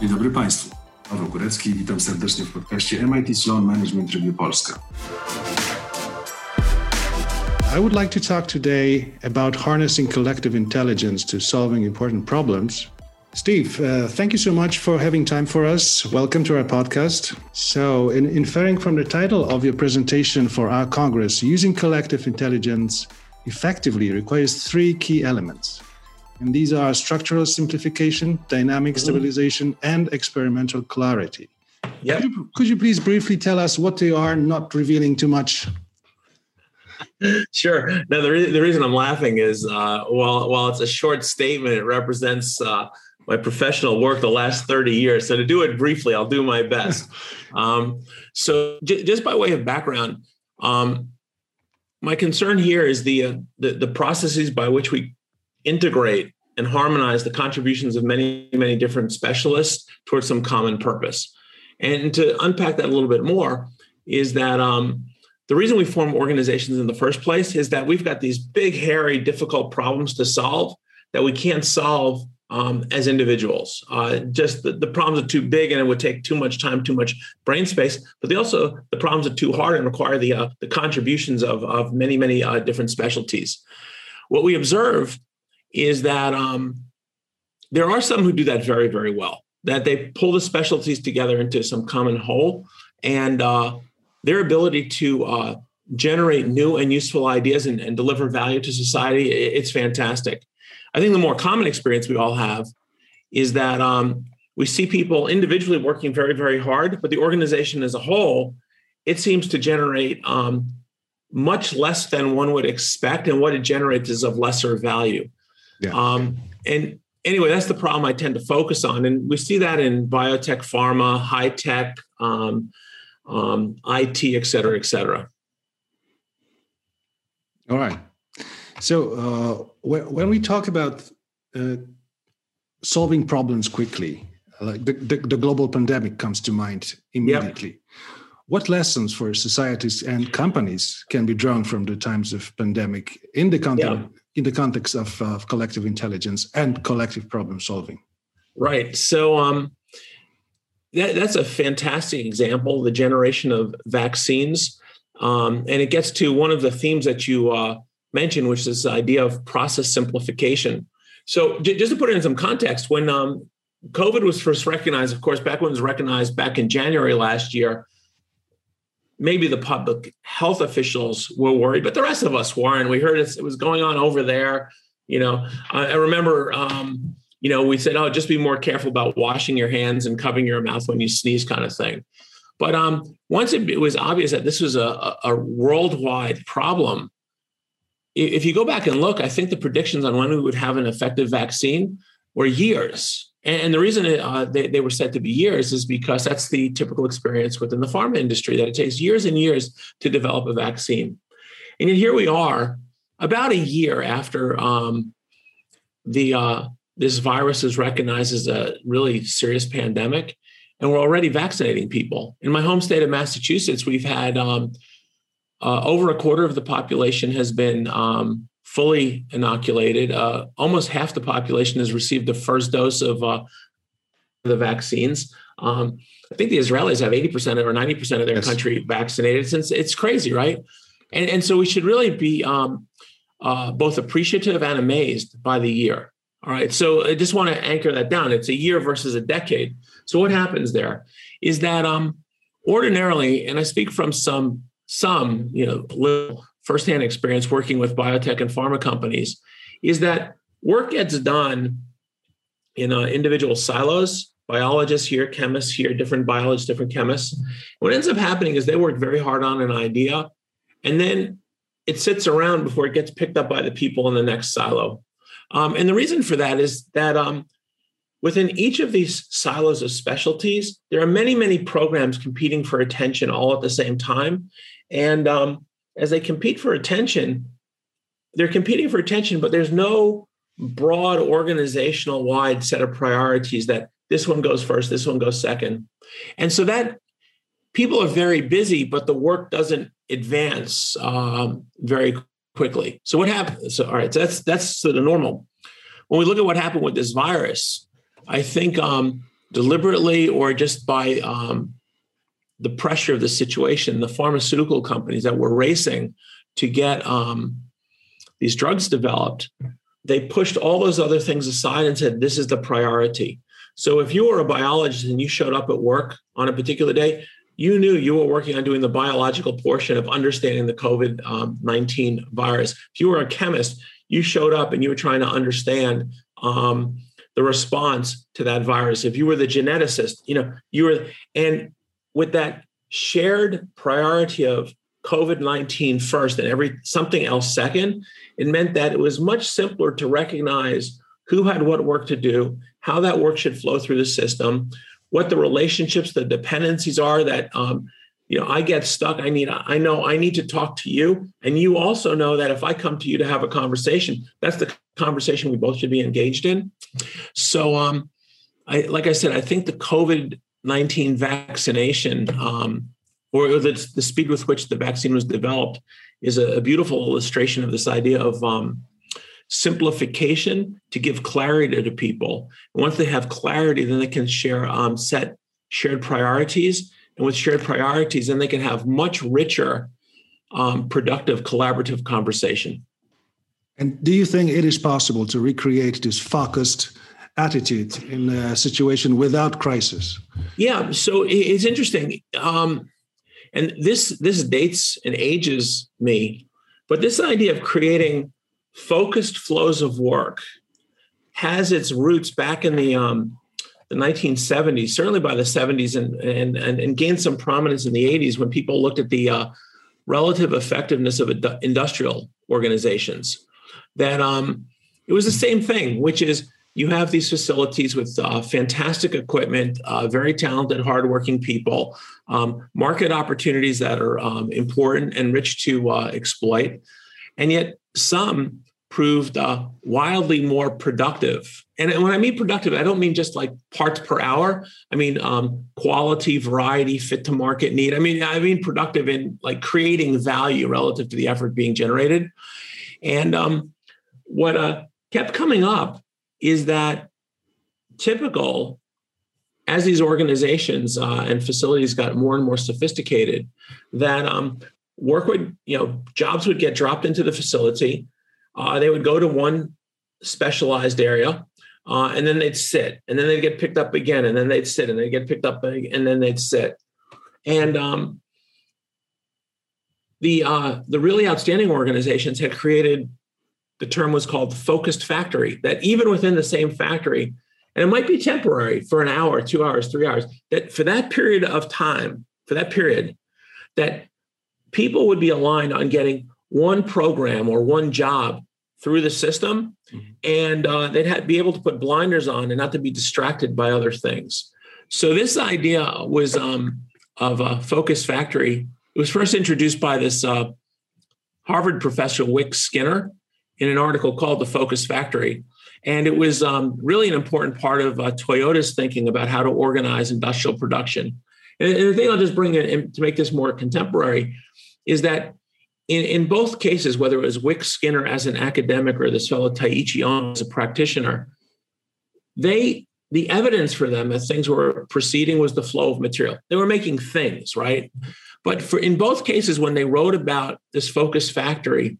Dzień dobry Państwu. Paweł Górecki, witam serdecznie w podcaście MIT Sloan Management Review Polska. I would like to talk today about harnessing collective intelligence to solving important problems. Steve, uh, thank you so much for having time for us. Welcome to our podcast. So, in, inferring from the title of your presentation for our Congress, using collective intelligence effectively requires three key elements and these are structural simplification, dynamic mm-hmm. stabilization, and experimental clarity. Yeah. Could, could, you please briefly tell us what they are, not revealing too much? sure. Now, the, re- the reason I'm laughing is uh, while, while it's a short statement, it represents uh, my professional work the last 30 years. So, to do it briefly, I'll do my best. um, so, j- just by way of background, um, my concern here is the, uh, the, the processes by which we integrate and harmonize the contributions of many, many different specialists towards some common purpose. And to unpack that a little bit more, is that um, the reason we form organizations in the first place is that we've got these big, hairy, difficult problems to solve that we can't solve um, as individuals. Uh, just the, the, problems are too big and it would take too much time, too much brain space. But they also the problems are too hard and require the uh, the contributions of of many, many uh, different specialties. What we observe is that um, there are some who do that very, very well, that they pull the specialties together into some common whole. And uh, their ability to uh, generate new and useful ideas and, and deliver value to society, it's fantastic. I think the more common experience we all have is that um, we see people individually working very, very hard, but the organization as a whole, it seems to generate um, much less than one would expect, and what it generates is of lesser value. Yeah. Um, and anyway, that's the problem I tend to focus on. And we see that in biotech, pharma, high tech, um, um, IT, et cetera, et cetera. All right. So uh, when we talk about uh, solving problems quickly, like the, the, the, global pandemic comes to mind immediately. Yep. What lessons for societies and companies can be drawn from the times of pandemic in the context, in the context of, uh, collective intelligence and collective problem solving. Right. So um, that, that's a fantastic example, the generation of vaccines. Um, and it gets to one of the themes that you uh, mentioned, which is this idea of process simplification. So j- just to put it in some context, when um, COVID was first recognized, of course, back when it was recognized back in January last year, maybe the public health officials were worried, but the rest of us weren't. We heard it was going on over there. You know, I, remember, um, you know, we said, oh, just be more careful about washing your hands and covering your mouth when you sneeze, kind of thing. But um, once it, it, was obvious that this was a, a worldwide problem, if you go back and look, I think the predictions on when we would have an effective vaccine were years. And the reason uh, they, they were said to be years is because that's the typical experience within the pharma industry, that it takes years and years to develop a vaccine. And yet here we are, about a year after um, the uh, this virus is recognized as a really serious pandemic, and we're already vaccinating people. In my home state of Massachusetts, we've had um, uh, over a quarter of the population has been um, fully inoculated. Uh, almost half the population has received the first dose of uh, the vaccines. Um, I think the Israelis have 80% or 90% of their yes. country vaccinated. Since it's crazy, right? And, and so we should really be um, uh, both appreciative and amazed by the year. All right. So I just want to anchor that down. It's a year versus a decade. So what happens there is that um, ordinarily, and I speak from some some you know little firsthand experience working with biotech and pharma companies is that work gets done in uh, individual silos biologists here chemists here different biologists different chemists. What ends up happening is they work very hard on an idea and then it sits around before it gets picked up by the people in the next silo. Um, and the reason for that is that um, within each of these silos of specialties there are many many programs competing for attention all at the same time. And um, as they compete for attention, they're competing for attention, but there's no broad organizational wide set of priorities that this one goes first, this one goes second. And so that people are very busy, but the work doesn't advance um, very quickly. So what happens? So all right, so that's that's sort of normal. When we look at what happened with this virus, I think um, deliberately or just by um, the pressure of the situation, the pharmaceutical companies that were racing to get um, these drugs developed, they pushed all those other things aside and said, this is the priority. So if you were a biologist and you showed up at work on a particular day, you knew you were working on doing the biological portion of understanding the COVID um, 19 virus. If you were a chemist, you showed up and you were trying to understand um, the response to that virus. If you were the geneticist, you know, you were, and with that shared priority of COVID 19 first and every something else second, it meant that it was much simpler to recognize who had what work to do, how that work should flow through the system, what the relationships, the dependencies are that um, you know I get stuck. I need I know I need to talk to you, and you also know that if I come to you to have a conversation, that's the conversation we both should be engaged in. So, um, I like I said, I think the COVID nineteen vaccination. Um, or the, the speed with which the vaccine was developed is a, a beautiful illustration of this idea of um, simplification to give clarity to people. And once they have clarity, then they can share um, set shared priorities, and with shared priorities, then they can have much richer, um, productive, collaborative conversation. And do you think it is possible to recreate this focused attitude in a situation without crisis? Yeah, so it's interesting. Um, and this this dates and ages me but this idea of creating focused flows of work has its roots back in the um, the 1970s certainly by the 70s and and and, and gained some prominence in the 80s when people looked at the uh, relative effectiveness of industrial organizations that um, it was the same thing which is you have these facilities with uh, fantastic equipment, uh, very talented, hardworking people, um, market opportunities that are um, important and rich to uh, exploit. And yet, some proved uh, wildly more productive. And when I mean productive, I don't mean just like parts per hour. I mean um, quality, variety, fit to market need. I mean, I mean productive in like creating value relative to the effort being generated. And um, what uh, kept coming up is that typical as these organizations uh, and facilities got more and more sophisticated that um, work would you know jobs would get dropped into the facility. Uh, they would go to one specialized area uh, and then they'd sit and then they'd get picked up again and then they'd sit and they'd get picked up and then they'd sit. And um, the uh, the really outstanding organizations had created the term was called focused factory, that even within the same factory, and it might be temporary for an hour, two hours, three hours, that for that period of time, for that period, that people would be aligned on getting one program or one job through the system mm-hmm. and uh, they'd have, be able to put blinders on and not to be distracted by other things so this idea was um, of a focus factory it was first introduced by this uh, harvard professor wick skinner in an article called The Focus Factory. And it was um, really an important part of uh, Toyota's thinking about how to organize industrial production. And, and the thing I'll just bring in to make this more contemporary is that in, in both cases, whether it was Wick Skinner as an academic or this fellow Taiichi Ohno as a practitioner, they the evidence for them as things were proceeding was the flow of material. They were making things, right? But for in both cases, when they wrote about this focus factory,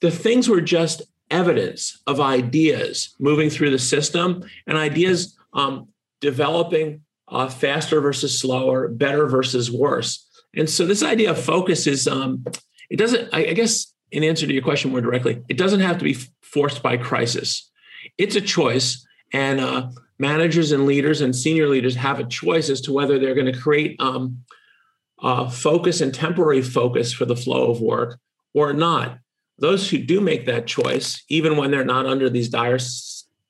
the things were just evidence of ideas moving through the system and ideas um, developing uh, faster versus slower, better versus worse. And so this idea of focus is, um, it doesn't, I, I guess, in answer to your question more directly, it doesn't have to be forced by crisis. It's a choice. And uh, managers and leaders and senior leaders have a choice as to whether they're going to create um, uh, focus and temporary focus for the flow of work or not those who do make that choice, even when they're not under these dire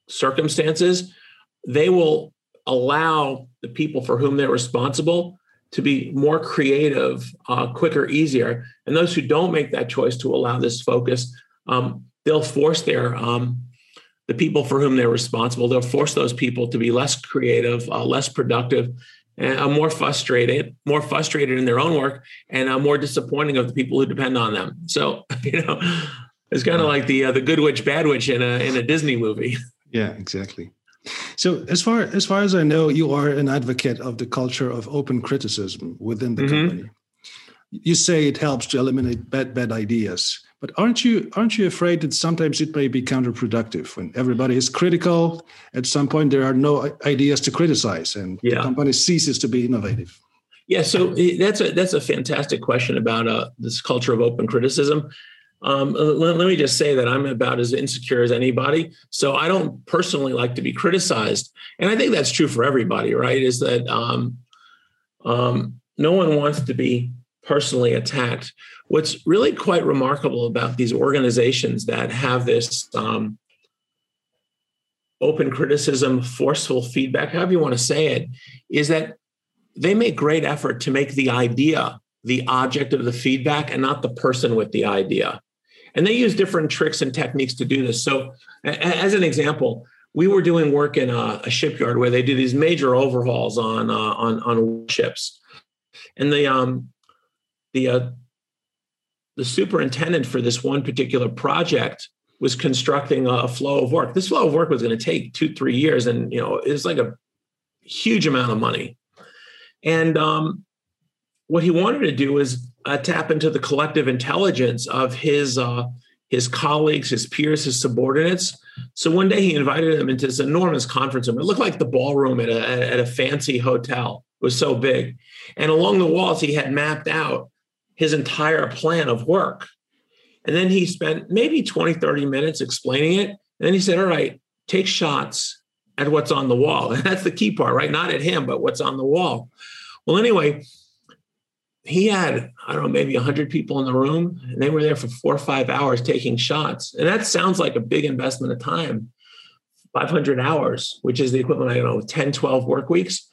circumstances, they will allow the people for whom they're responsible to be more creative, uh, quicker, easier. And those who don't make that choice to allow this focus, um, they'll force their um, the people for whom they're responsible. They'll force those people to be less creative, uh, less productive, uh, more frustrated, more frustrated in their own work, and uh, more disappointing of the people who depend on them. So you know, it's kind of like the uh, the good witch, bad witch in a in a Disney movie. Yeah, exactly. So, as far as far as I know, you are an advocate of the culture of open criticism within the mm-hmm. company. You say it helps to eliminate bad bad ideas, but aren't you aren't you afraid that sometimes it may be counterproductive when everybody is critical? At some point, there are no ideas to criticize, and yeah. the company ceases to be innovative. Yeah, so that's a that's a fantastic question about uh, this culture of open criticism. Um, let, let, me just say that I'm about as insecure as anybody. So I don't personally like to be criticized. And I think that's true for everybody, right? Is that um, um, no one wants to be personally attacked. What's really quite remarkable about these organizations that have this um, open criticism, forceful feedback, however you want to say it, is that they make great effort to make the idea the object of the feedback and not the person with the idea. And they use different tricks and techniques to do this. So, as an example, we were doing work in a, a shipyard where they do these major overhauls on uh, on on ships, and the um the uh, the superintendent for this one particular project was constructing a flow of work. This flow of work was going to take two three years, and you know it's like a huge amount of money. And um, what he wanted to do was uh, tap into the collective intelligence of his uh, his colleagues, his peers, his subordinates. So one day he invited them into this enormous conference room. It looked like the ballroom at a, at a fancy hotel. It was so big. And along the walls, he had mapped out his entire plan of work. And then he spent maybe 20, 30 minutes explaining it. And then he said, All right, take shots at what's on the wall. And that's the key part, right? Not at him, but what's on the wall. Well, anyway, he had i don't know maybe 100 people in the room and they were there for four or five hours taking shots and that sounds like a big investment of time 500 hours which is the equivalent i don't know 10 12 work weeks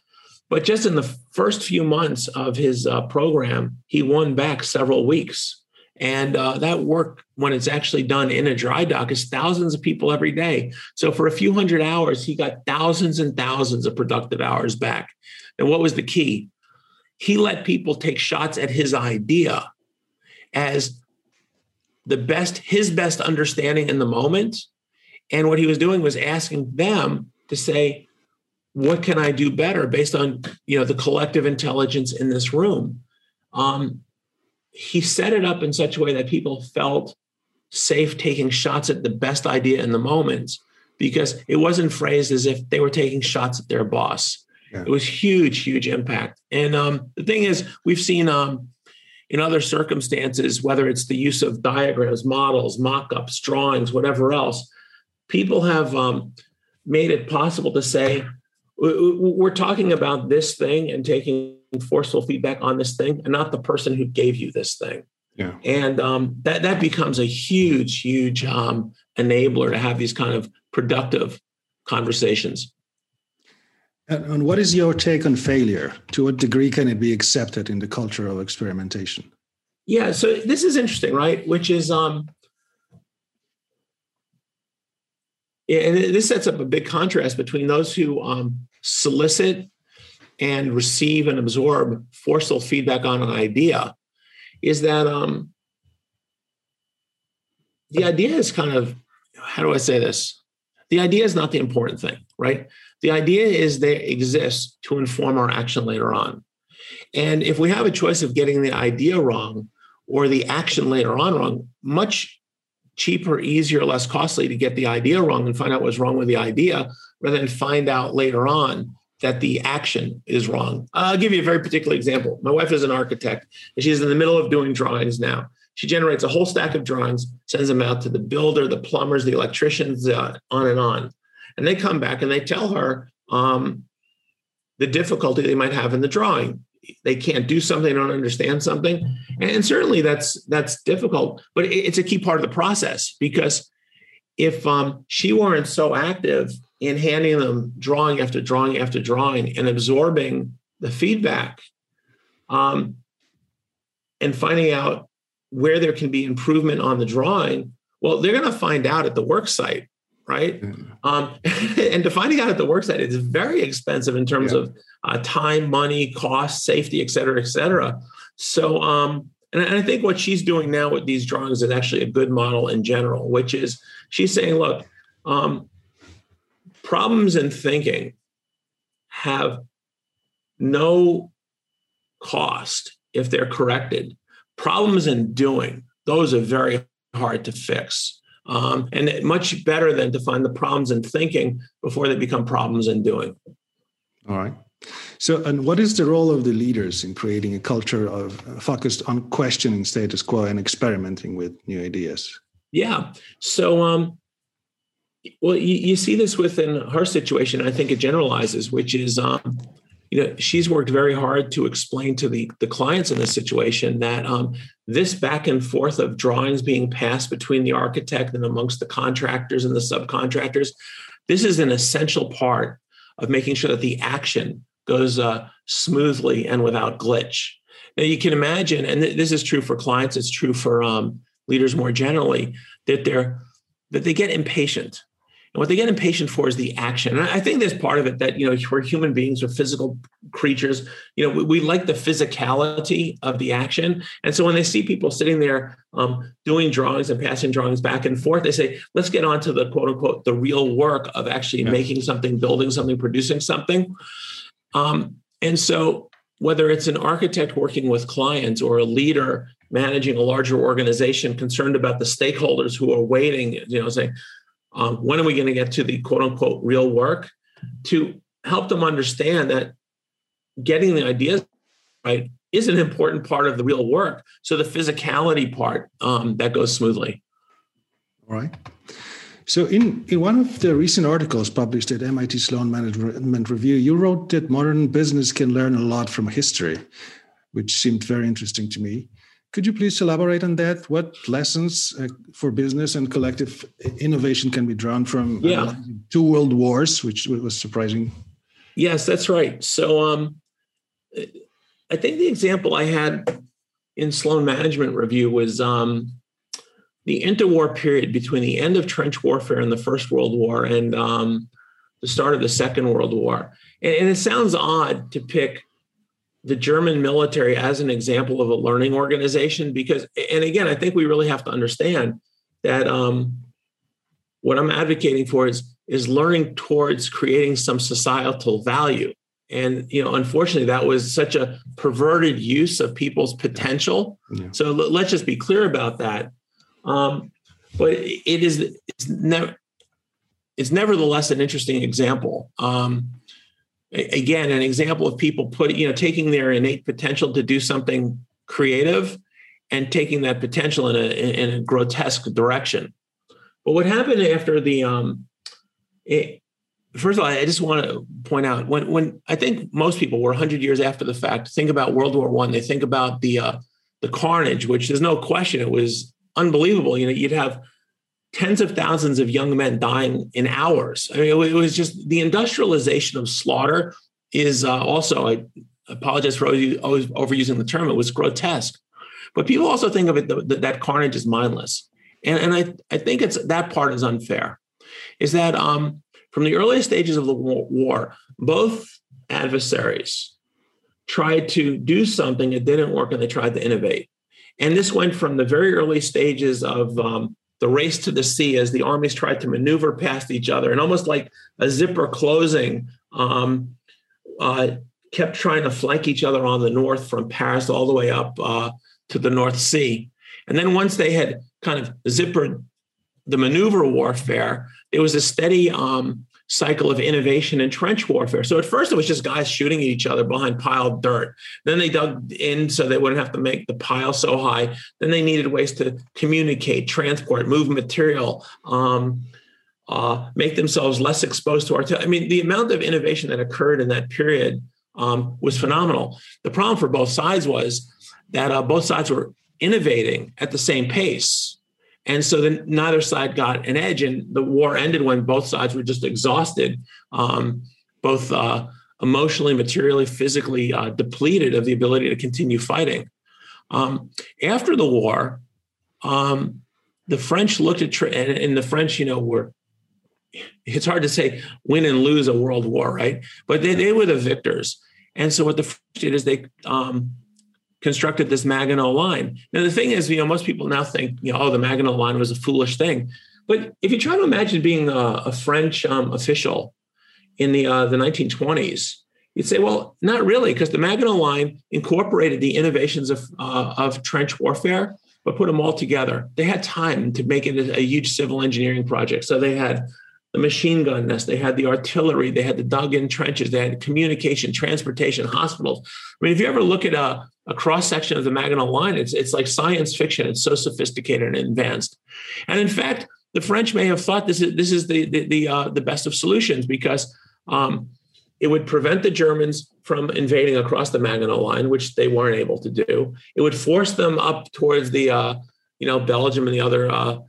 but just in the first few months of his uh, program he won back several weeks. And uh, that work when it's actually done in a dry dock is thousands of people every day. So for a few hundred hours he got thousands and thousands of productive hours back. And what was the key? He let people take shots at his idea as the best, his best understanding in the moment. And what he was doing was asking them to say, what can I do better based on you know the collective intelligence in this room? Um, he set it up in such a way that people felt safe taking shots at the best idea in the moment because it wasn't phrased as if they were taking shots at their boss. Yeah. It was huge, huge impact. And um, the thing is, we've seen um, in other circumstances, whether it's the use of diagrams, models, mock ups, drawings, whatever else, people have um, made it possible to say, we're talking about this thing and taking forceful feedback on this thing and not the person who gave you this thing. Yeah. And um, that, that becomes a huge, huge um, enabler to have these kind of productive conversations. And what is your take on failure? To what degree can it be accepted in the culture of experimentation? Yeah, so this is interesting, right? Which is um yeah, and this sets up a big contrast between those who um, solicit and receive and absorb forceful feedback on an idea. Is that um, the idea is kind of how do I say this? The idea is not the important thing, right? The idea is they exist to inform our action later on. And if we have a choice of getting the idea wrong or the action later on wrong, much cheaper, easier, less costly to get the idea wrong and find out what's wrong with the idea rather than find out later on that the action is wrong. I'll give you a very particular example. My wife is an architect and she's in the middle of doing drawings now. She generates a whole stack of drawings, sends them out to the builder, the plumbers, the electricians, uh, on and on. And they come back and they tell her um, the difficulty they might have in the drawing. They can't do something, they don't understand something. And certainly that's that's difficult, but it's a key part of the process because if um, she weren't so active in handing them drawing after drawing after drawing and absorbing the feedback um, and finding out where there can be improvement on the drawing, well, they're going to find out at the work site right? Mm. Um, and to finding out at the work site, it's very expensive in terms yeah. of uh, time, money, cost, safety, et cetera, et cetera. So, um, and I think what she's doing now with these drawings is actually a good model in general, which is she's saying, look, um, problems in thinking have no cost if they're corrected. Problems in doing, those are very hard to fix. Um, and much better than to find the problems in thinking before they become problems in doing. All right. So, and what is the role of the leaders in creating a culture of uh, focused on questioning status quo and experimenting with new ideas? Yeah. So, um, well, you, you see this within her situation. I think it generalizes, which is, um, you know, she's worked very hard to explain to the the clients in this situation that um, this back and forth of drawings being passed between the architect and amongst the contractors and the subcontractors, this is an essential part of making sure that the action goes uh, smoothly and without glitch. Now you can imagine, and th- this is true for clients, it's true for um, leaders more generally, that they're that they get impatient and what they get impatient for is the action. And I think there's part of it that, you know, we're human beings, we're physical creatures. You know, we, we like the physicality of the action. And so when they see people sitting there um, doing drawings and passing drawings back and forth, they say, let's get on to the quote unquote, the real work of actually yeah. making something, building something, producing something. Um, and so whether it's an architect working with clients or a leader managing a larger organization concerned about the stakeholders who are waiting, you know, saying, um, when are we going to get to the quote unquote real work to help them understand that getting the ideas right is an important part of the real work. So the physicality part um, that goes smoothly. All right. So in, in one of the recent articles published at MIT Sloan Management Review, you wrote that modern business can learn a lot from history, which seemed very interesting to me. Could you please elaborate on that? What lessons uh, for business and collective innovation can be drawn from uh, two world wars, which was surprising? Yes, that's right. So, um, I think the example I had in Sloan Management Review was um, the interwar period between the end of trench warfare in the First World War and um, the start of the Second World War. And, and it sounds odd to pick the German military as an example of a learning organization because, and again, I think we really have to understand that um, what I'm advocating for is is learning towards creating some societal value. And you know, unfortunately, that was such a perverted use of people's potential. Yeah. So let's just be clear about that. Um, but it is it's never it's nevertheless an interesting example. Um, again an example of people put you know taking their innate potential to do something creative and taking that potential in a in a grotesque direction. But what happened after the um it, first of all i just want to point out when when i think most people were 100 years after the fact think about world war one they think about the uh the carnage which there's no question it was unbelievable. You know you'd have tens of thousands of young men dying in hours. I mean, it was just the industrialization of slaughter is uh, also, I apologize for always overusing the term, it was grotesque. But people also think of it that, that carnage is mindless. And, and I, I think it's that part is unfair. Is that um, from the earliest stages of the war, both adversaries tried to do something that didn't work and they tried to innovate. And this went from the very early stages of um, the race to the sea as the armies tried to maneuver past each other. And almost like a zipper closing um, uh, kept trying to flank each other on the north from paris all the way up uh, to the north sea. And then once they had kind of zippered the maneuver warfare it was a steady um, cycle of innovation and trench warfare. So at first it was just guys shooting at each other behind piled dirt. Then they dug in so they wouldn't have to make the pile so high. Then they needed ways to communicate, transport, move material, um, uh, make themselves less exposed to artillery. I mean, the amount of innovation that occurred in that period um, was phenomenal. The problem for both sides was that uh, both sides were innovating at the same pace. And so then neither side got an edge, and the war ended when both sides were just exhausted, um, both uh, emotionally, materially, physically uh, depleted of the ability to continue fighting. Um, after the war, um, the French looked at, and, and the French, you know, were it's hard to say win and lose a world war, right? But they, they were the victors. And so what the French did is they um, constructed this Maginot line. Now, the thing is, you know, most people now think, you know, oh, the Maginot line was a foolish thing. But if you try to imagine being a, a French um, official in the uh, the 1920s, you'd say, well, not really, because the Maginot Line incorporated the innovations of uh, of trench warfare, but put them all together. They had time to make it a, a huge civil engineering project, so they had the machine gun nest, they had the artillery, they had the dug in trenches, they had communication, transportation, hospitals. I mean, if you ever look at a, a cross section of the Maginot Line, it's, it's like science fiction. It's so sophisticated and advanced. And in fact, the French may have thought this is, this is the, the, the, uh, the best of solutions because um, it would prevent the Germans from invading across the Maginot Line, which they weren't able to do. It would force them up towards the, uh, you know, Belgium and the other uh,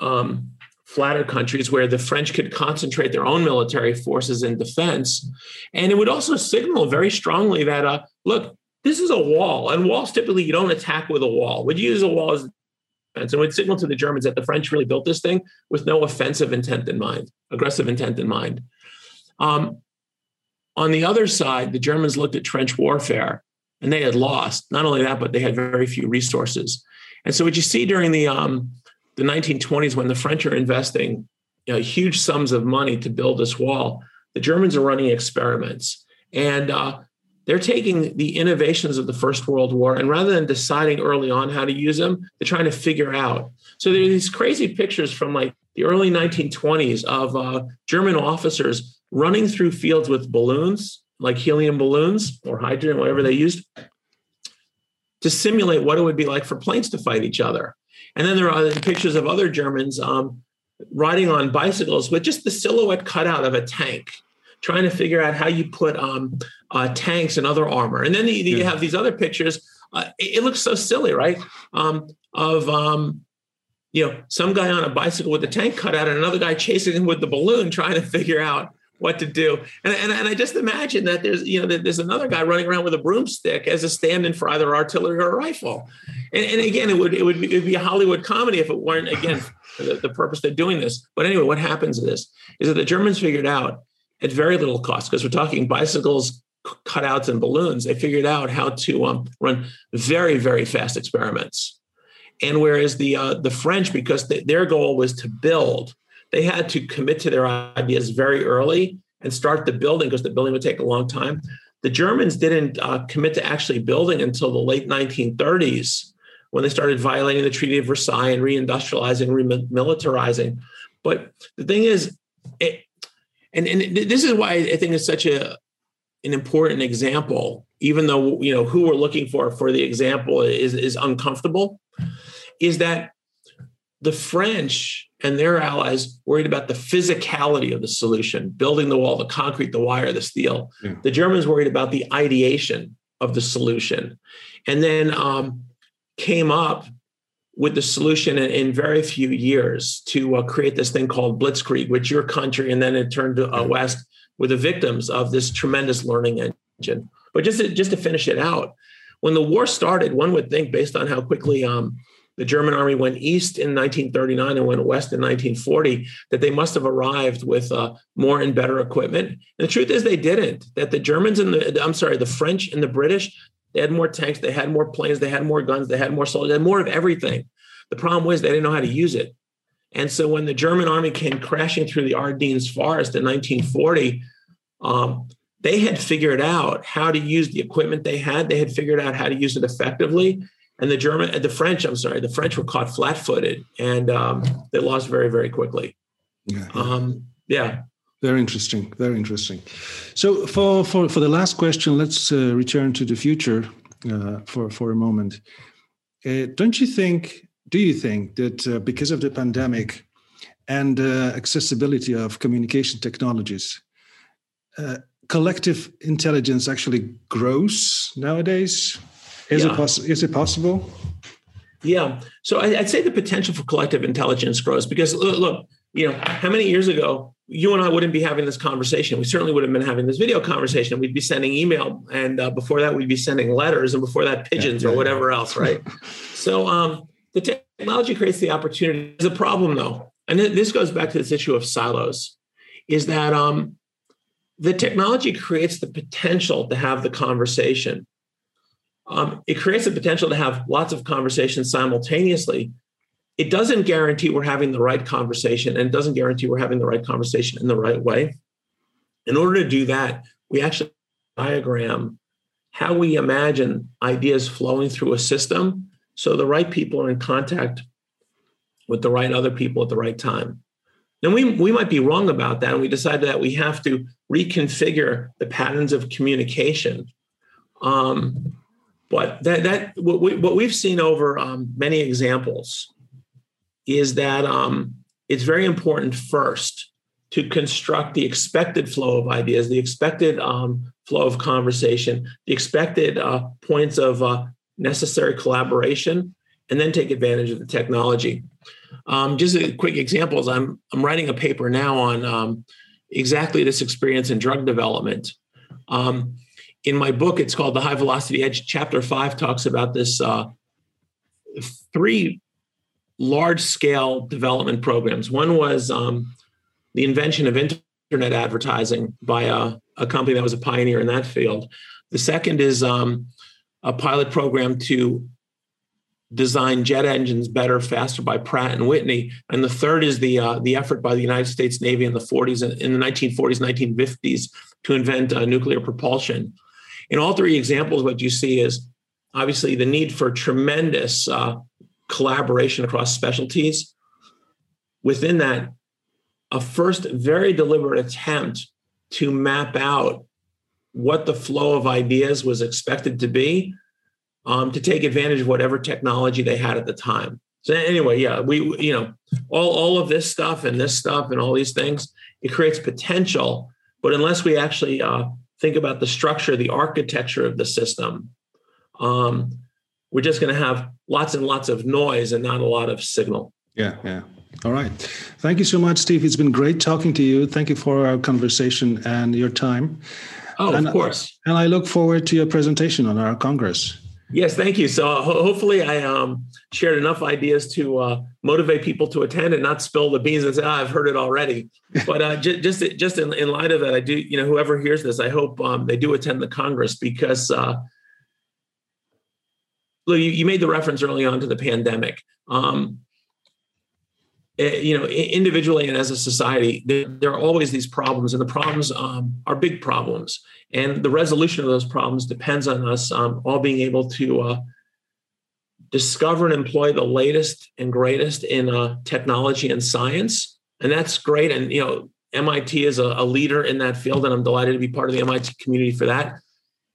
um, flatter countries where the French could concentrate their own military forces in defense. And it would also signal very strongly that, uh, look, this is a wall, and walls typically you don't attack with a wall. Would you use a wall as defense? And would signal to the Germans that the French really built this thing with no offensive intent in mind, aggressive intent in mind. Um, on the other side, the Germans looked at trench warfare and they had lost. Not only that, but they had very few resources. And so, what you see during the um, the 1920s, when the French are investing you know, huge sums of money to build this wall, the Germans are running experiments. And uh, they're taking the innovations of the First World War and rather than deciding early on how to use them, they're trying to figure out. So there are these crazy pictures from like the early 1920s of uh, German officers running through fields with balloons, like helium balloons or hydrogen, whatever they used, to simulate what it would be like for planes to fight each other. And then there are pictures of other Germans um, riding on bicycles with just the silhouette cutout of a tank, trying to figure out how you put um, uh, tanks and other armor. And then you, you yeah. have these other pictures. Uh, it, it, looks so silly, right? Um, of um, you know some guy on a bicycle with a tank cutout and another guy chasing him with the balloon, trying to figure out what to do. And, and, and I just imagine that there's, you know, that there's another guy running around with a broomstick as a stand-in for either artillery or a rifle. And, and again, it would, it would, be, it would be a Hollywood comedy if it weren't, again, the, the purpose they're doing this. But anyway, what happens is, is that the Germans figured out at very little cost, because we're talking bicycles, cutouts, and balloons, they figured out how to um, run very, very fast experiments. And whereas the uh, the French, because their goal was to build, they had to commit to their ideas very early and start the building because the building would take a long time. The Germans didn't uh, commit to actually building until the late 1930s when they started violating the Treaty of Versailles and reindustrializing, remilitarizing. But the thing is, it, and, and this is why I think it's such a an important example, even though you know who we're looking for for the example is is uncomfortable, is that the French and their allies worried about the physicality of the solution, building the wall, the concrete, the wire, the steel. Yeah. The Germans worried about the ideation of the solution, and then um, came up with the solution in, in very few years to uh, create this thing called Blitzkrieg, which your country, and then it turned to uh, West, were the victims of this tremendous learning engine. But just to, just to finish it out, when the war started, one would think, based on how quickly um, the German army went east in 1939 and went west in 1940, that they must have arrived with uh, more and better equipment. And the truth is, they didn't. That the Germans and the, I'm sorry, the French and the British, they had more tanks, they had more planes, they had more guns, they had more soldiers, they had more of everything. The problem was they didn't know how to use it. And so when the German army came crashing through the Ardennes forest in 1940, um, they had figured out how to use the equipment they had. They had figured out how to use it effectively and the German, the French, I'm sorry, the French were caught flat-footed and um, they lost very, very quickly. Yeah. Um, yeah. Very interesting. Very interesting. So for for for the last question, let's uh, return to the future uh, for for a moment. Uh, don't you think? Do you think that uh, because of the pandemic and uh, accessibility of communication technologies, uh, collective intelligence actually grows nowadays? Is yeah. it possible? Is it possible? Yeah. So I, would say the potential for collective intelligence grows because look, look, you know, how many years ago you and I wouldn't be having this conversation? We certainly would have been having this video conversation. We'd be sending email, and uh, before that, we'd be sending letters, and before that, pigeons yeah, yeah, or whatever else, right? so um, the technology creates the opportunity. There's a problem though, and this goes back to this issue of silos, is that um, the technology creates the potential to have the conversation um, it creates the potential to have lots of conversations simultaneously. It doesn't guarantee we're having the right conversation and it doesn't guarantee we're having the right conversation in the right way. In order to do that, we actually diagram how we imagine ideas flowing through a system so the right people are in contact with the right other people at the right time. Then we, we might be wrong about that, and we decide that we have to reconfigure the patterns of communication. Um, but that, that what, we, what we've seen over um, many examples is that um, it's very important first to construct the expected flow of ideas, the expected um, flow of conversation, the expected uh, points of uh, necessary collaboration, and then take advantage of the technology. Um, just a quick examples. I'm I'm writing a paper now on um, exactly this experience in drug development. Um, in my book, it's called The High Velocity Edge. Chapter five talks about this uh, three large scale development programs. One was um, the invention of internet advertising by a, a, company that was a pioneer in that field. The second is um, a pilot program to design jet engines better, faster by Pratt and Whitney. And the third is the uh, the effort by the United States Navy in the 40s, in the 1940s, 1950s, to invent uh, nuclear propulsion. In all three examples, what you see is obviously the need for tremendous uh, collaboration across specialties. Within that, a first very deliberate attempt to map out what the flow of ideas was expected to be um, to take advantage of whatever technology they had at the time. So anyway, yeah, we you know all all of this stuff and this stuff and all these things it creates potential, but unless we actually uh, think about the structure, the architecture of the system, um, we're just going to have lots and lots of noise and not a lot of signal. Yeah, yeah. All right. Thank you so much, Steve. It's been great talking to you. Thank you for our conversation and your time. Oh, and, of course. And I look forward to your presentation on our Congress. Yes, thank you. So ho- hopefully I um, shared enough ideas to uh, motivate people to attend and not spill the beans and say, oh, I've heard it already. but uh, j- just just in, in, light of that, I do, you know, whoever hears this, I hope um, they do attend the Congress because uh, look, you, you, made the reference early on to the pandemic. Um, you know, individually and as a society, there, there, are always these problems, and the problems um, are big problems. And the resolution of those problems depends on us um, all being able to uh, discover and employ the latest and greatest in uh, technology and science. And that's great. And, you know, MIT is a, a leader in that field, and I'm delighted to be part of the MIT community for that.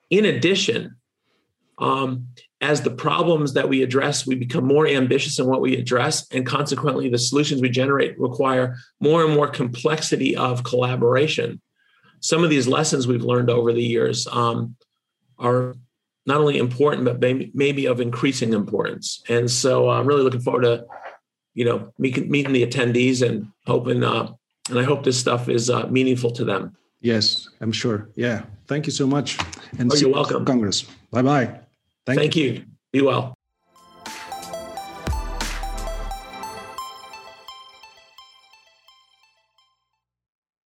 In addition, um, as the problems that we address, we become more ambitious in what we address, and consequently, the solutions we generate require more and more complexity of collaboration. Some of these lessons we've learned over the years um, are not only important, but maybe, maybe of increasing importance. And so, I'm really looking forward to, you know, meeting, meeting the attendees and hoping, uh, and I hope this stuff is uh, meaningful to them. Yes, I'm sure. Yeah. Thank you so much. And oh, you're welcome. Congress. Bye bye. Thank, Thank you. you. Be well.